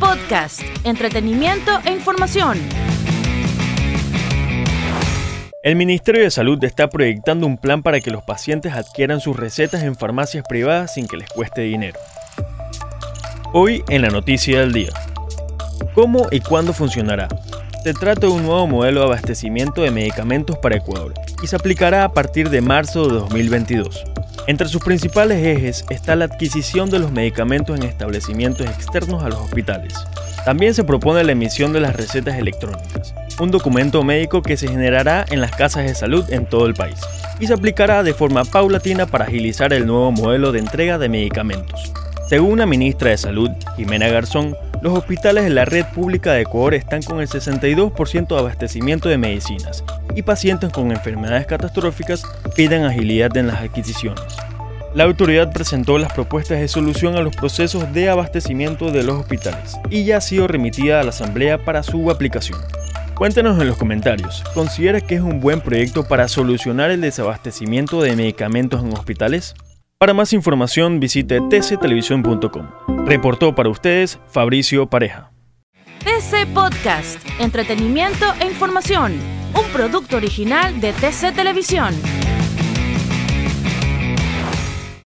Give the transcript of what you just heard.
Podcast, entretenimiento e información. El Ministerio de Salud está proyectando un plan para que los pacientes adquieran sus recetas en farmacias privadas sin que les cueste dinero. Hoy en la noticia del día. ¿Cómo y cuándo funcionará? Se trata de un nuevo modelo de abastecimiento de medicamentos para Ecuador y se aplicará a partir de marzo de 2022. Entre sus principales ejes está la adquisición de los medicamentos en establecimientos externos a los hospitales. También se propone la emisión de las recetas electrónicas, un documento médico que se generará en las casas de salud en todo el país y se aplicará de forma paulatina para agilizar el nuevo modelo de entrega de medicamentos. Según la ministra de Salud, Jimena Garzón, los hospitales de la red pública de Ecuador están con el 62% de abastecimiento de medicinas y pacientes con enfermedades catastróficas piden agilidad en las adquisiciones. La autoridad presentó las propuestas de solución a los procesos de abastecimiento de los hospitales y ya ha sido remitida a la Asamblea para su aplicación. Cuéntanos en los comentarios, ¿considera que es un buen proyecto para solucionar el desabastecimiento de medicamentos en hospitales? Para más información visite tctelevisión.com. Reportó para ustedes Fabricio Pareja. TC Podcast, entretenimiento e información, un producto original de TC Televisión.